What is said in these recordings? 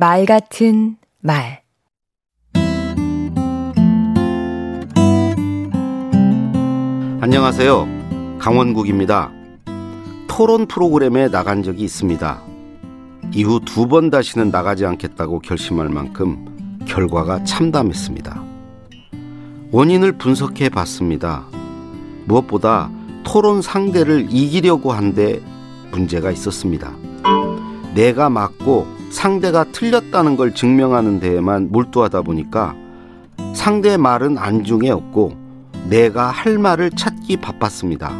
말 같은 말 안녕하세요. 강원국입니다. 토론 프로그램에 나간 적이 있습니다. 이후 두 번 다시는 나가지 않겠다고 결심할 만큼 결과가 참담했습니다. 원인을 분석해 봤습니다. 무엇보다 토론 상대를 이기려고 한데 문제가 있었습니다. 내가 맞고 상대가 틀렸다는 걸 증명하는 데에만 몰두하다 보니까 상대 말은 안중에 없고 내가 할 말을 찾기 바빴습니다.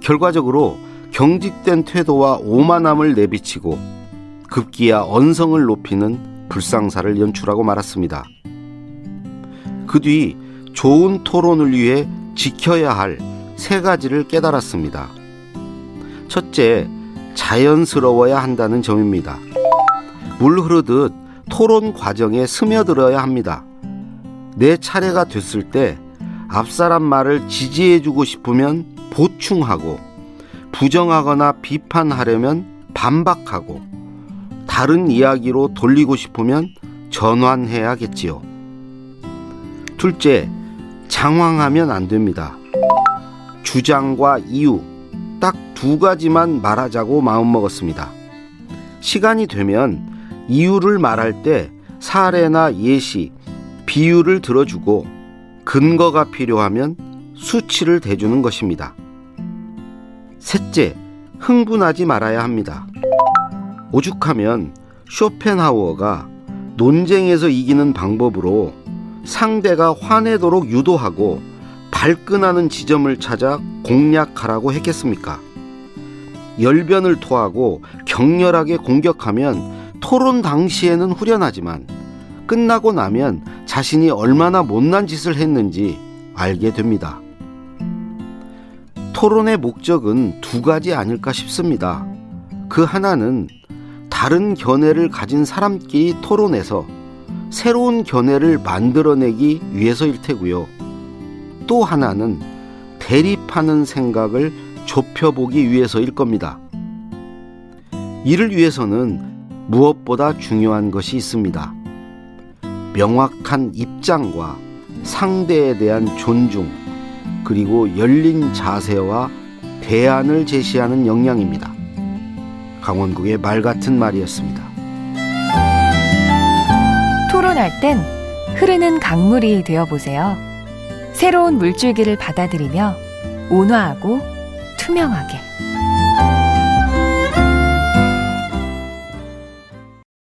결과적으로 경직된 태도와 오만함을 내비치고 급기야 언성을 높이는 불상사를 연출하고 말았습니다. 그 뒤 좋은 토론을 위해 지켜야 할 세 가지를 깨달았습니다. 첫째, 자연스러워야 한다는 점입니다. 물 흐르듯 토론 과정에 스며들어야 합니다. 내 차례가 됐을 때 앞사람 말을 지지해주고 싶으면 보충하고 부정하거나 비판하려면 반박하고 다른 이야기로 돌리고 싶으면 전환해야겠지요. 둘째, 장황하면 안 됩니다. 주장과 이유 딱 두 가지만 말하자고 마음먹었습니다. 시간이 되면 이유를 말할 때 사례나 예시, 비유를 들어주고 근거가 필요하면 수치를 대주는 것입니다. 셋째, 흥분하지 말아야 합니다. 오죽하면 쇼펜하우어가 논쟁에서 이기는 방법으로 상대가 화내도록 유도하고 발끈하는 지점을 찾아 공략하라고 했겠습니까? 열변을 토하고 격렬하게 공격하면 토론 당시에는 후련하지만 끝나고 나면 자신이 얼마나 못난 짓을 했는지 알게 됩니다. 토론의 목적은 두 가지 아닐까 싶습니다. 그 하나는 다른 견해를 가진 사람끼리 토론해서 새로운 견해를 만들어내기 위해서일 테고요. 또 하나는 대립하는 생각을 좁혀보기 위해서일 겁니다. 이를 위해서는 무엇보다 중요한 것이 있습니다. 명확한 입장과 상대에 대한 존중, 그리고 열린 자세와 대안을 제시하는 역량입니다. 강원국의 말 같은 말이었습니다. 토론할 땐 흐르는 강물이 되어 보세요. 새로운 물줄기를 받아들이며 온화하고 투명하게.